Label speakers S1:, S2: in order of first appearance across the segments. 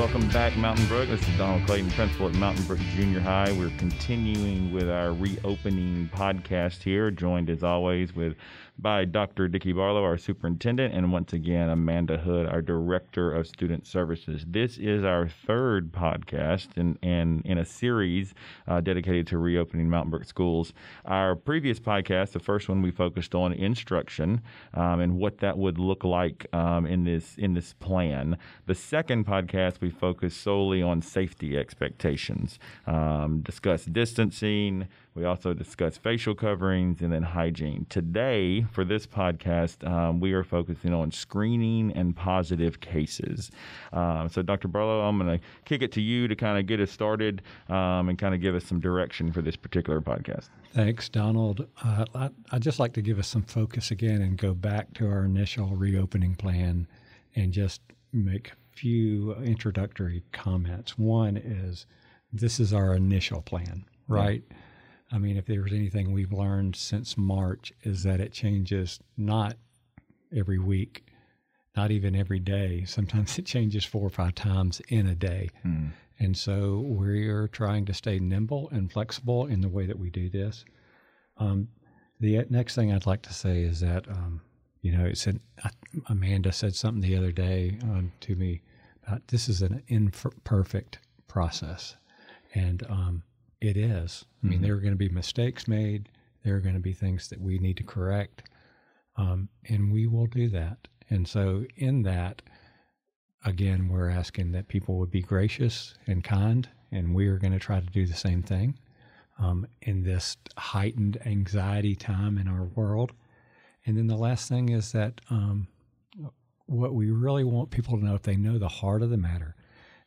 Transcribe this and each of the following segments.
S1: Welcome back, Mountain Brook. This is Donald Clayton, principal at Mountain Brook Junior High. We're continuing with our reopening podcast here, joined as always with by Dr. Dicky Barlow, our superintendent, and once again, Amanda Hood, our director of student services. This is our third podcast and in, in, in, a series uh, dedicated to reopening Mountain Brook schools. Our previous podcast, the first one, we focused on instruction um, and what that would look like um, in this in this plan. The second podcast, we focused solely on safety expectations, um, discussed distancing. We also discuss facial coverings and then hygiene. Today, for this podcast, um, we are focusing on screening and positive cases. Um, so, Dr. Barlow, I'm going to kick it to you to kind of get us started um, and kind of give us some direction for this particular podcast.
S2: Thanks, Donald. Uh, I, I'd just like to give us some focus again and go back to our initial reopening plan and just make a few introductory comments. One is this is our initial plan, right? Yeah I mean, if there was anything we've learned since March, is that it changes not every week, not even every day. Sometimes it changes four or five times in a day. Mm. And so we're trying to stay nimble and flexible in the way that we do this. Um, the next thing I'd like to say is that, um, you know, it said Amanda said something the other day um, to me about this is an imperfect process, and um, it is. I mean, mm-hmm. there are going to be mistakes made. There are going to be things that we need to correct, um, and we will do that. And so, in that, again, we're asking that people would be gracious and kind, and we are going to try to do the same thing um, in this heightened anxiety time in our world. And then the last thing is that um, what we really want people to know, if they know the heart of the matter,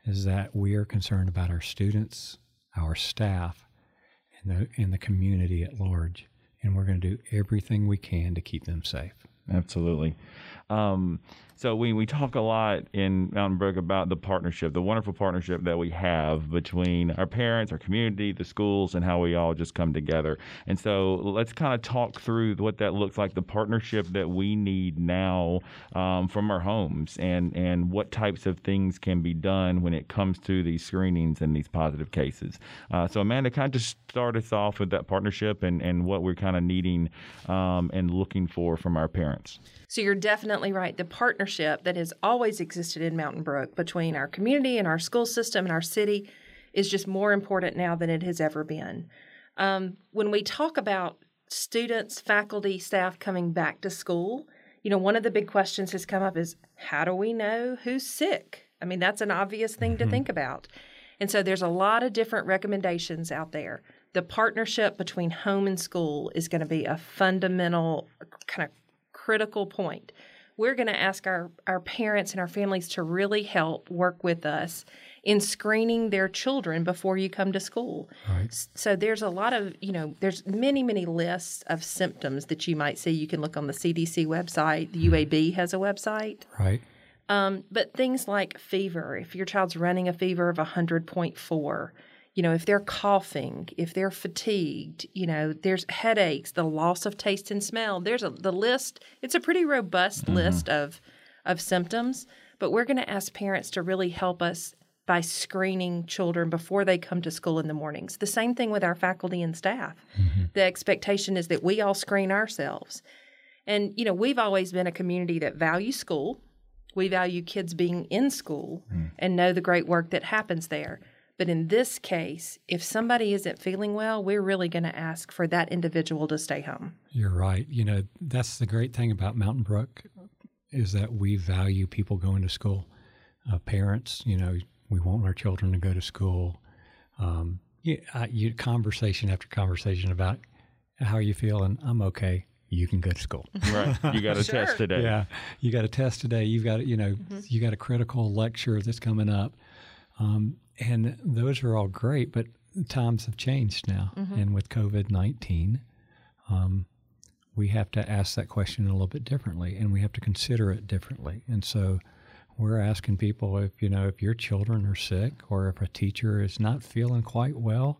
S2: is that we are concerned about our students our staff, and the, and the community at large. And we're going to do everything we can to keep them safe.
S1: Absolutely. Um, so we, we talk a lot in Mountain Brook about the partnership, the wonderful partnership that we have between our parents, our community, the schools, and how we all just come together. And so let's kind of talk through what that looks like, the partnership that we need now um, from our homes, and and what types of things can be done when it comes to these screenings and these positive cases. Uh, so Amanda, kind of just start us off with that partnership and and what we're kind of needing um, and looking for from our parents.
S3: So you're definitely right. The partnership that has always existed in Mountain Brook between our community and our school system and our city is just more important now than it has ever been. Um, when we talk about students, faculty, staff coming back to school, you know, one of the big questions has come up is how do we know who's sick? I mean, that's an obvious thing mm-hmm. to think about. And so there's a lot of different recommendations out there. The partnership between home and school is going to be a fundamental kind of critical point. We're going to ask our, our parents and our families to really help work with us in screening their children before you come to school. Right. So there's a lot of, you know, there's many, many lists of symptoms that you might see. You can look on the CDC website. The mm-hmm. UAB has a website.
S2: Right.
S3: Um, but things like fever, if your child's running a fever of 100.4, you know, if they're coughing, if they're fatigued, you know, there's headaches, the loss of taste and smell. There's a the list. It's a pretty robust mm-hmm. list of of symptoms, but we're going to ask parents to really help us by screening children before they come to school in the mornings. The same thing with our faculty and staff. Mm-hmm. The expectation is that we all screen ourselves. And you know, we've always been a community that values school. We value kids being in school mm. and know the great work that happens there. But in this case, if somebody isn't feeling well, we're really going to ask for that individual to stay home.
S2: You're right. You know, that's the great thing about Mountain Brook is that we value people going to school. Uh, parents, you know, we want our children to go to school. Um, you, I, you conversation after conversation about how are you feeling? I'm okay. You can go to school.
S1: Right. You got a sure. test today.
S2: Yeah. You got a test today. You've got, you know, mm-hmm. you got a critical lecture that's coming up. Um, and those are all great, but times have changed now. Mm-hmm. And with COVID 19, um, we have to ask that question a little bit differently and we have to consider it differently. And so we're asking people if, you know, if your children are sick or if a teacher is not feeling quite well,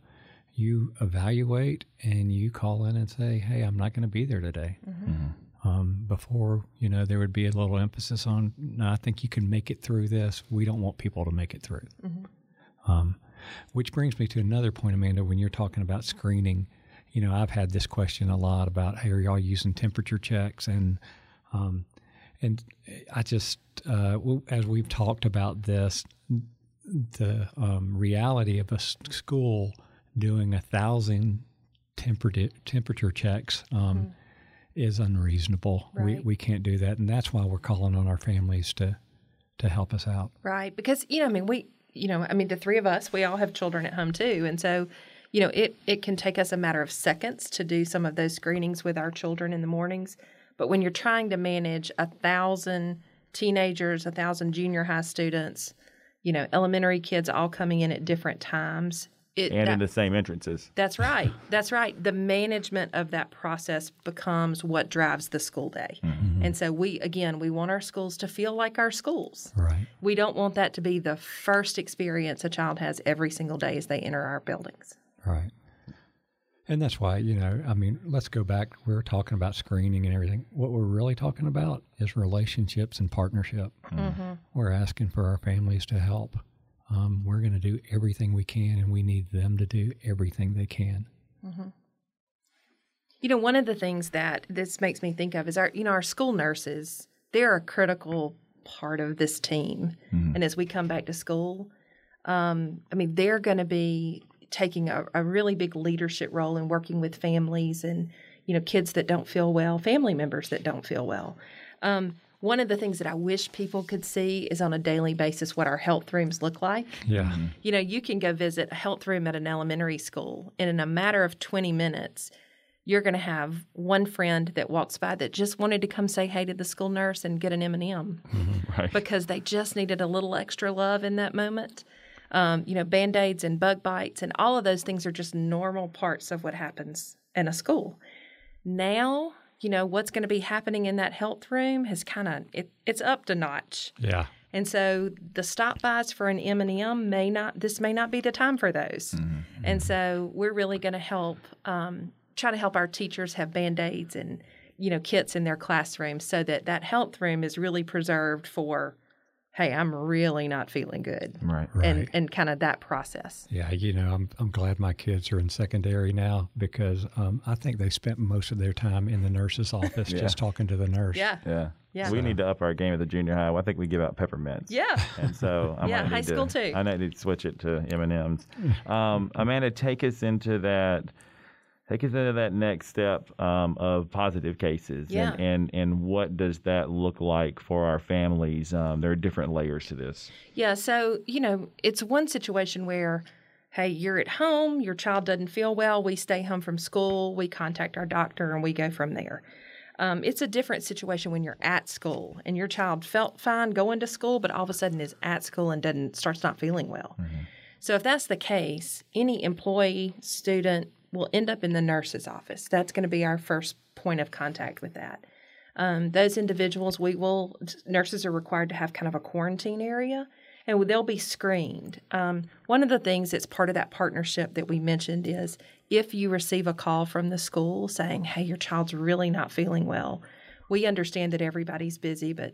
S2: you evaluate and you call in and say, hey, I'm not going to be there today. Mm-hmm. Mm-hmm. Um, before, you know, there would be a little emphasis on, no, I think you can make it through this. We don't want people to make it through. Um, which brings me to another point, Amanda, when you're talking about screening. You know, I've had this question a lot about, hey, are y'all using temperature checks? And, um, and I just, uh, as we've talked about this, the um, reality of a school doing a thousand temperature temperature checks um, is unreasonable. We we can't do that, and that's why we're calling on our families to to help us out.
S3: Right. Because, you know, I mean, we, you know, I mean, the three of us, we all have children at home too. And so, you know, it, it can take us a matter of seconds to do some of those screenings with our children in the mornings. But when you're trying to manage a thousand teenagers, a thousand junior high students, you know, elementary kids all coming in at different times, it,
S1: and in the same entrances.
S3: that's right. That's right. The management of that process becomes what drives the school day. Mm-hmm. And so we again, we want our schools to feel like our schools.
S2: Right.
S3: We don't want that to be the first experience a child has every single day as they enter our buildings.
S2: Right. And that's why, you know, I mean, let's go back. We are talking about screening and everything. What we're really talking about is relationships and partnership. Mm-hmm. We're asking for our families to help. Um, we're going to do everything we can, and we need them to do everything they can.
S3: You know, one of the things that this makes me think of is our, you know, our school nurses, they're a critical part of this team. And as we come back to school, um, I mean, they're going to be taking a, a really big leadership role in working with families and, you know, kids that don't feel well, family members that don't feel well. Um, one of the things that I wish people could see is on a daily basis what our health rooms look like.
S2: Yeah.
S3: You know, you can go visit a health room at an elementary school, and in a matter of 20 minutes, you're going to have one friend that walks by that just wanted to come say hey to the school nurse and get an M&M
S1: Right.
S3: because they just needed a little extra love in that moment. Um, you know, band-aids and bug bites and all of those things are just normal parts of what happens in a school. Now, you know, what's going to be happening in that health room has kind of it, it's up to notch.
S2: Yeah.
S3: And so the stop bys for an M&M may not this may not be the time for those. And so we're really going to help um, try to help our teachers have band-aids and you know kits in their classrooms so that that health room is really preserved for hey, I'm really not feeling good.
S1: Right.
S3: And
S2: Right.
S3: and kind of that process.
S2: Yeah, you know, I'm I'm glad my kids are in secondary now because um, I think they spent most of their time in the nurse's office
S1: Yeah.
S2: just talking to the nurse.
S3: Yeah.
S1: Yeah.
S3: Yeah.
S1: We need to up our game at the junior high. I think we give out peppermints.
S3: Yeah.
S1: And so I
S3: Yeah,
S1: might
S3: high
S1: need
S3: school
S1: to,
S3: too.
S1: I need to switch it to M and M's. Um, Amanda, take us into that. Take us into that next step um, of positive cases,
S3: Yeah.
S1: and, and and what does that look like for our families? Um, there are different layers to this.
S3: Yeah, so, you know, it's one situation where, hey, you're at home, your child doesn't feel well, we stay home from school, we contact our doctor, and we go from there. Um, it's a different situation when you're at school and your child felt fine going to school, but all of a sudden is at school and doesn't starts not feeling well. So if that's the case, any employee, student will end up in the nurse's office. That's going to be our first point of contact with that. Um, those individuals, we will nurses are required to have kind of a quarantine area, and they'll be screened. Um, one of the things that's part of that partnership that we mentioned is if you receive a call from the school saying, "Hey, your child's really not feeling well," we understand that everybody's busy, but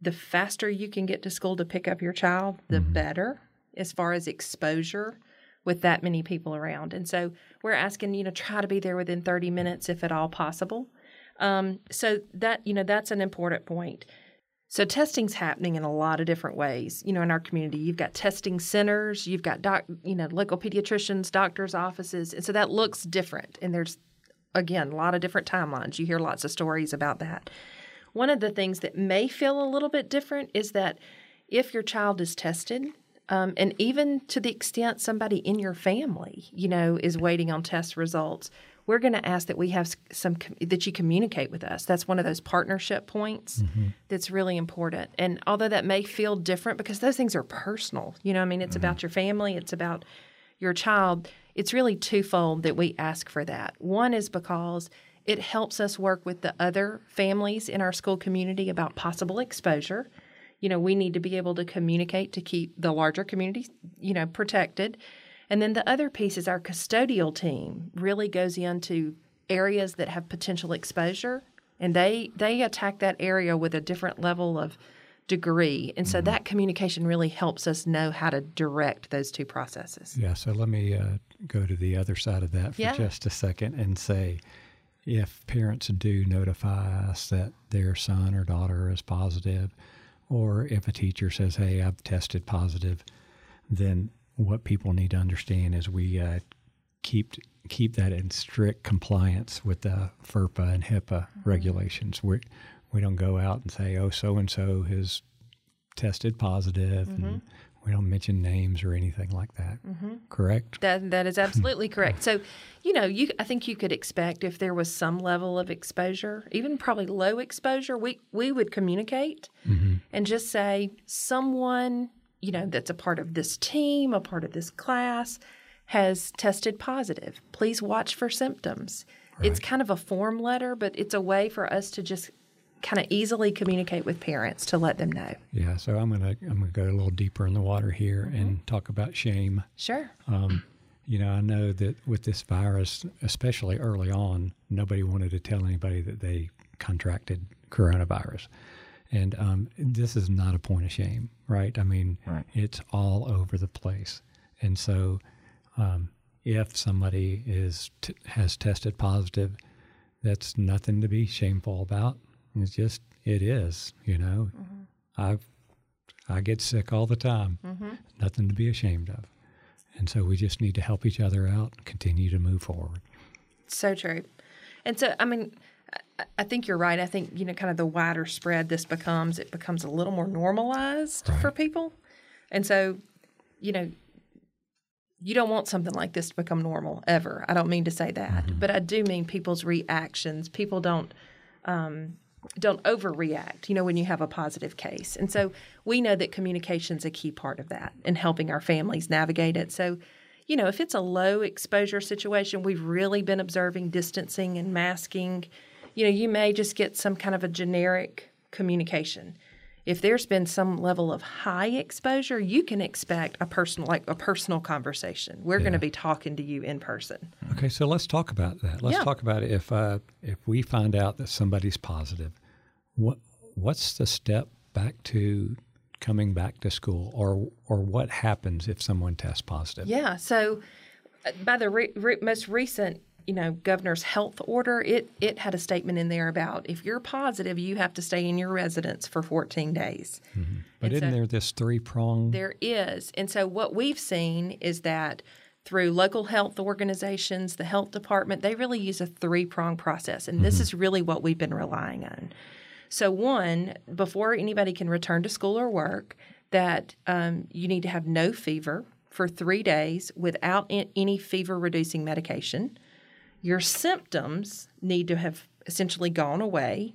S3: the faster you can get to school to pick up your child, the better as far as exposure with that many people around. And so we're asking you to try to be there within 30 minutes if at all possible. Um, so that you know that's an important point. So testing's happening in a lot of different ways. You know, in our community, you've got testing centers, you've got doc, you know, local pediatricians, doctors' offices, and so that looks different. And there's again a lot of different timelines. You hear lots of stories about that. One of the things that may feel a little bit different is that if your child is tested, um, and even to the extent somebody in your family, you know, is waiting on test results, we're going to ask that we have some that you communicate with us. That's one of those partnership points that's really important. And although that may feel different because those things are personal, you know, I mean, it's about your family, it's about your child. It's really twofold that we ask for that. One is because it helps us work with the other families in our school community about possible exposure you know we need to be able to communicate to keep the larger community you know protected and then the other piece is our custodial team really goes into areas that have potential exposure and they they attack that area with a different level of degree. And so
S2: Mm-hmm.
S3: that communication really helps us know how to direct those two processes.
S2: Yeah, so let me uh, go to the other side of that for
S3: Yeah.
S2: just a second and say if parents do notify us that their son or daughter is positive, or if a teacher says, hey, I've tested positive, then what people need to understand is we uh, keep keep that in strict compliance with the FERPA and HIPAA regulations. We we don't go out and say, oh, so and so has tested positive, and we don't mention names or anything like that. Mm-hmm. Correct?
S3: That that is absolutely correct. So, you know, you I think you could expect if there was some level of exposure, even probably low exposure, we we would communicate mm-hmm. and just say someone, you know, that's a part of this team, a part of this class has tested positive. Please watch for symptoms. It's kind of a form letter, but it's a way for us to just kind of easily communicate with parents to let them know.
S2: Yeah. So I'm gonna I'm gonna go a little deeper in the water here and talk about shame.
S3: Sure.
S2: Um, you know, I know that with this virus, especially early on, nobody wanted to tell anybody that they contracted coronavirus. And um, this is not a point of shame, right? I mean,
S1: Right.
S2: it's all over the place. And so, um, if somebody is t- has tested positive, that's nothing to be shameful about. It's just it is, you know. Mm-hmm. I've I get sick all the time. Mm-hmm. Nothing to be ashamed of. And so we just need to help each other out and continue to move forward.
S3: So true. And so, I mean, I, I think you're right. I think, you know, kind of the wider spread this becomes, it becomes a little more normalized for people. And so, you know, you don't want something like this to become normal ever. I don't mean to say that, mm-hmm. but I do mean people's reactions. People don't um, don't overreact, you know, when you have a positive case. And so we know that communication is a key part of that and helping our families navigate it. So, you know, if it's a low exposure situation, we've really been observing distancing and masking, you know, you may just get some kind of a generic communication. If there's been some level of high exposure, you can expect a personal like a personal conversation. We're going to be talking to you in person.
S2: Okay, so let's talk about that. Let's
S3: Yeah.
S2: talk about if uh, if we find out that somebody's positive, what what's the step back to coming back to school, or or what happens if someone tests positive?
S3: Yeah. So, uh, by the re- re- most recent, you know, governor's health order, it it had a statement in there about if you're positive, you have to stay in your residence for 14 days.
S2: But
S3: And
S2: isn't
S3: so-
S2: there this three prong?
S3: There is, and so what we've seen is that through local health organizations, the health department, they really use a three prong process, and this is really what we've been relying on. So, one, before anybody can return to school or work, that um, you need to have no fever for three days without any fever reducing medication. Your symptoms need to have essentially gone away.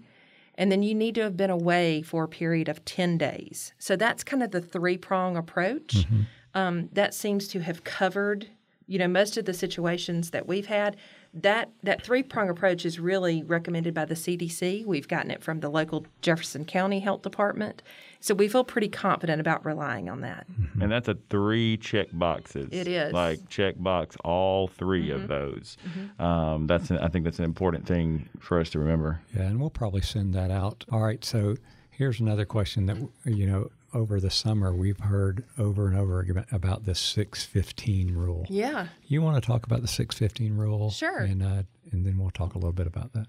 S3: And then you need to have been away for a period of 10 days. So that's kind of the three prong approach. Um, that seems to have covered, you know, most of the situations that we've had. That that three prong approach is really recommended by the CDC. We've gotten it from the local Jefferson County Health Department, so we feel pretty confident about relying on that.
S1: And that's a three check boxes.
S3: It is. Mm-hmm.
S1: like check box all 3 of those. Um, that's an, I think that's an important thing for us to remember.
S2: Yeah, and we'll probably send that out. All right, so here's another question that you know over the summer we've heard over and over again about this 615 rule.
S3: Yeah.
S2: You want to talk about the 615 rule?
S3: Sure.
S2: And uh, and then we'll talk a little bit about that.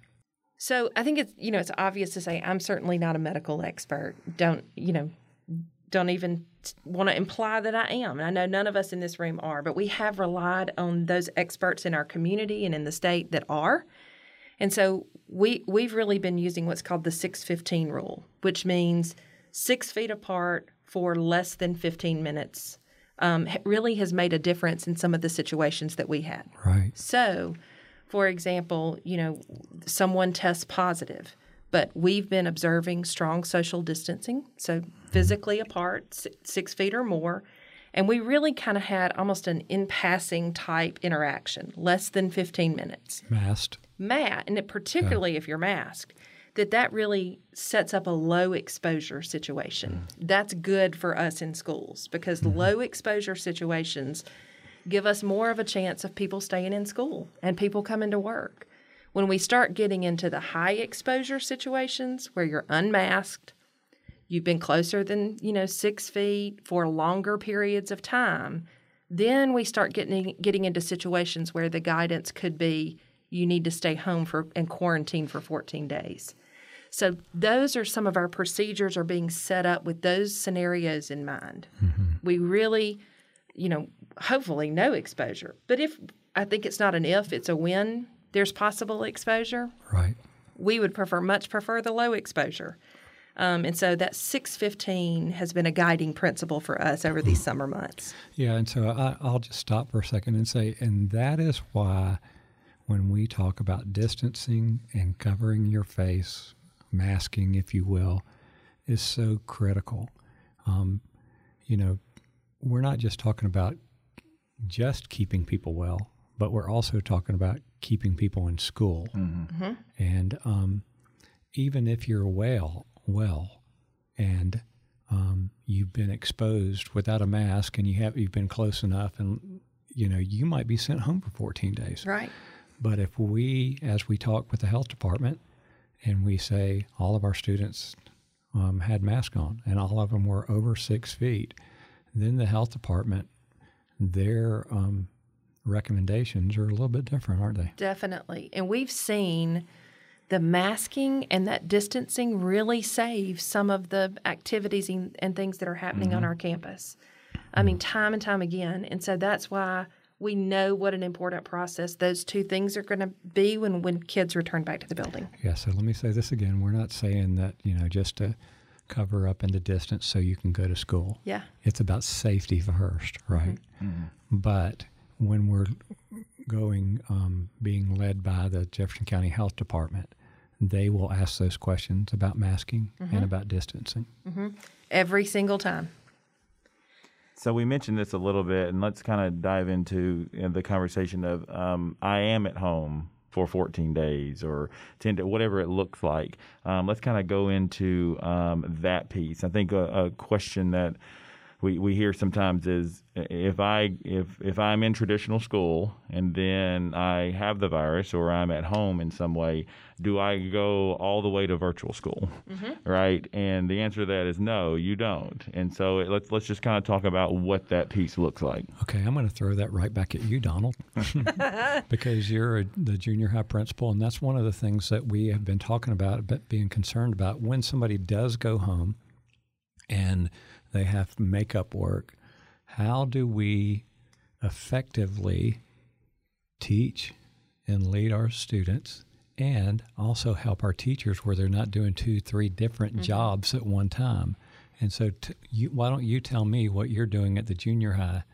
S3: So I think it's you know it's obvious to say I'm certainly not a medical expert. Don't you know? Don't even want to imply that I am. And I know none of us in this room are, but we have relied on those experts in our community and in the state that are. And so we we've really been using what's called the 615 rule, which means six feet apart for less than 15 minutes. Um, really has made a difference in some of the situations that we had.
S2: Right.
S3: So, for example, you know, someone tests positive, but we've been observing strong social distancing, so physically apart, six feet or more. And we really kind of had almost an in passing type interaction, less than 15 minutes.
S2: Masked.
S3: Matt, and it, particularly if you're masked, that that really sets up a low exposure situation. Mm. That's good for us in schools because mm-hmm. low exposure situations give us more of a chance of people staying in school and people coming to work. When we start getting into the high exposure situations where you're unmasked, you've been closer than, you know, six feet for longer periods of time, then we start getting getting into situations where the guidance could be you need to stay home for and quarantine for 14 days. So those are some of our procedures are being set up with those scenarios in mind. Mm-hmm. We really, you know, hopefully no exposure. But if I think it's not an if, it's a when there's possible exposure.
S2: Right.
S3: We would prefer much prefer the low exposure. Um, and so that 615 has been a guiding principle for us over these summer months.
S2: Yeah, and so I, I'll just stop for a second and say, and that is why when we talk about distancing and covering your face, masking, if you will, is so critical. Um, you know, we're not just talking about just keeping people well, but we're also talking about keeping people in school. Mm-hmm. Mm-hmm. And um, even if you're well, well, and um, you've been exposed without a mask, and you have you've been close enough, and you know you might be sent home for 14 days.
S3: Right.
S2: But if we, as we talk with the health department, and we say all of our students um, had masks on, and all of them were over six feet, then the health department, their um, recommendations are a little bit different, aren't they?
S3: Definitely. And we've seen the masking and that distancing really save some of the activities and, things that are happening mm-hmm. on our campus. I mean, time and time again. And so that's why we know what an important process those two things are going to be when, when kids return back to the building.
S2: Yeah, so let me say this again. We're not saying that, you know, just to cover up in the distance so you can go to school.
S3: Yeah.
S2: It's about safety first, right? Mm-hmm. Mm-hmm. But when we're going, um, being led by the Jefferson County Health Department, they will ask those questions about masking mm-hmm. and about distancing.
S3: Mm-hmm. Every single time.
S1: So we mentioned this a little bit, and let's kind of dive into the conversation of um, I am at home for 14 days or 10 to whatever it looks like. Um, let's kind of go into um, that piece. I think a, a question that we, we hear sometimes is if I if if I'm in traditional school and then I have the virus or I'm at home in some way, do I go all the way to virtual school, mm-hmm. right? And the answer to that is no, you don't. And so it, let's let's just kind of talk about what that piece looks like.
S2: Okay, I'm going to throw that right back at you, Donald, because you're a, the junior high principal, and that's one of the things that we have been talking about, being concerned about when somebody does go home and they have makeup work. How do we effectively teach and lead our students and also help our teachers where they're not doing two, three different mm-hmm. jobs at one time? And so, t- you, why don't you tell me what you're doing at the junior high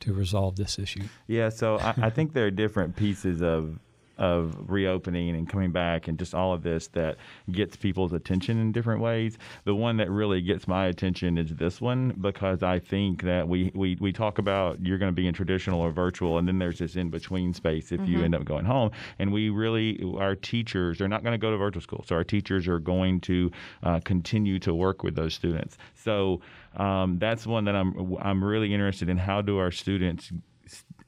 S2: to resolve this issue?
S1: Yeah, so I, I think there are different pieces of of reopening and coming back and just all of this that gets people's attention in different ways. The one that really gets my attention is this one because I think that we, we, we talk about you're going to be in traditional or virtual, and then there's this in between space if mm-hmm. you end up going home. And we really, our teachers, they're not going to go to virtual school. So our teachers are going to uh, continue to work with those students. So um, that's one that I'm I'm really interested in. How do our students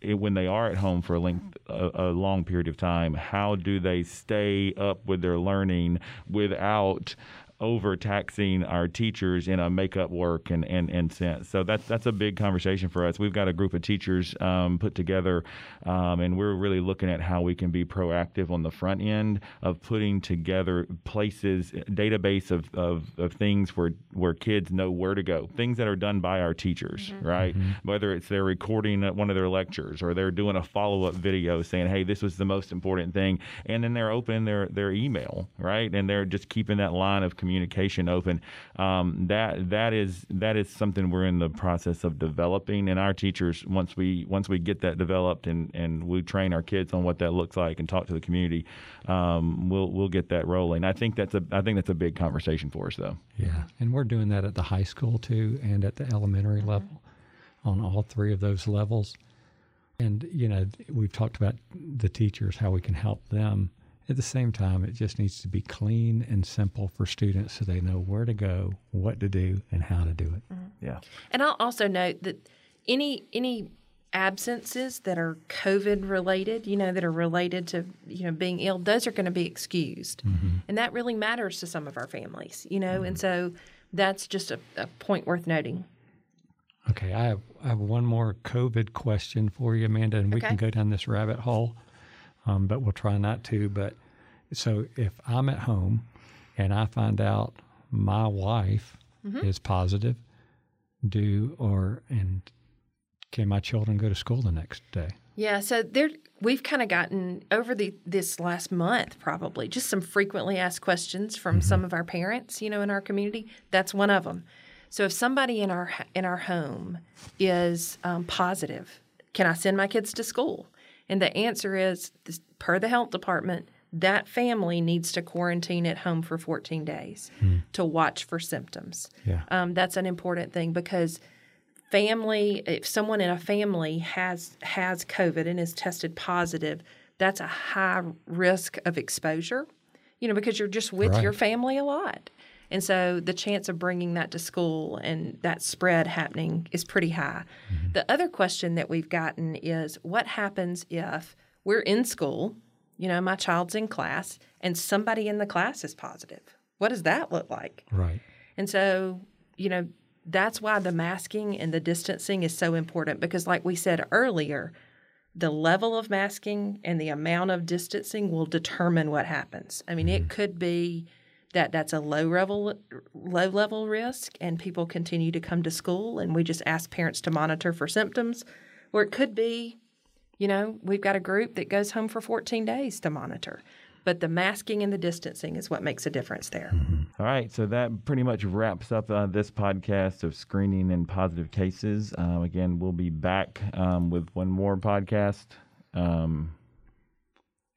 S1: when they are at home for a length a, a, long period of time how do they stay up with their learning without overtaxing our teachers in a makeup work and, and, and sense. So that's that's a big conversation for us. We've got a group of teachers um, put together, um, and we're really looking at how we can be proactive on the front end of putting together places, database of, of, of things where where kids know where to go, things that are done by our teachers, mm-hmm. right? Mm-hmm. Whether it's they're recording one of their lectures or they're doing a follow up video saying, "Hey, this was the most important thing," and then they're opening their their email, right? And they're just keeping that line of communication communication open. Um, that that is that is something we're in the process of developing, and our teachers once we once we get that developed and, and we train our kids on what that looks like and talk to the community, um, we'll we'll get that rolling. I think that's a I think that's a big conversation for us though.
S2: Yeah, and we're doing that at the high school too, and at the elementary level, on all three of those levels. And you know, we've talked about the teachers, how we can help them at the same time, it just needs to be clean and simple for students so they know where to go, what to do, and how to do it.
S1: Mm-hmm. Yeah.
S3: And I'll also note that any any absences that are COVID related, you know, that are related to, you know, being ill, those are going to be excused. Mm-hmm. And that really matters to some of our families, you know, mm-hmm. and so that's just a, a, point worth noting.
S2: Okay, I have, I have one more COVID question for you, Amanda, and we okay. can go down this rabbit hole, um, but we'll try not to. But so if I'm at home and I find out my wife mm-hmm. is positive, do or and can my children go to school the next day?
S3: Yeah, so there we've kind of gotten over the this last month probably just some frequently asked questions from mm-hmm. some of our parents, you know, in our community. That's one of them. So if somebody in our in our home is um, positive, can I send my kids to school? And the answer is, per the health department, that family needs to quarantine at home for 14 days hmm. to watch for symptoms. Yeah. Um, that's an important thing because family, if someone in a family has has COVID and is tested positive, that's a high risk of exposure. You know, because you're just with right. your family a lot. And so the chance of bringing that to school and that spread happening is pretty high. Mm-hmm. The other question that we've gotten is what happens if we're in school, you know, my child's in class and somebody in the class is positive? What does that look like?
S2: Right.
S3: And so, you know, that's why the masking and the distancing is so important because, like we said earlier, the level of masking and the amount of distancing will determine what happens. I mean, mm-hmm. it could be that that's a low level low level risk and people continue to come to school and we just ask parents to monitor for symptoms or it could be you know we've got a group that goes home for 14 days to monitor but the masking and the distancing is what makes a difference there.
S1: Mm-hmm. All right, so that pretty much wraps up uh, this podcast of screening and positive cases. Um, again, we'll be back um, with one more podcast. Um,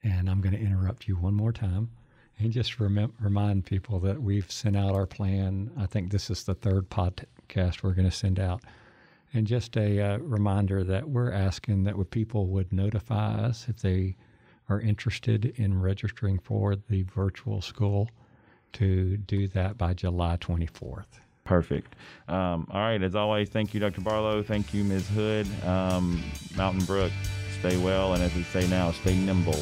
S2: and I'm going to interrupt you one more time and just rem- remind people that we've sent out our plan. I think this is the third podcast we're going to send out. And just a uh, reminder that we're asking that people would notify us if they are interested in registering for the virtual school to do that by July 24th.
S1: Perfect. Um, all right. As always, thank you, Dr. Barlow. Thank you, Ms. Hood. Um, Mountain Brook, stay well. And as we say now, stay nimble.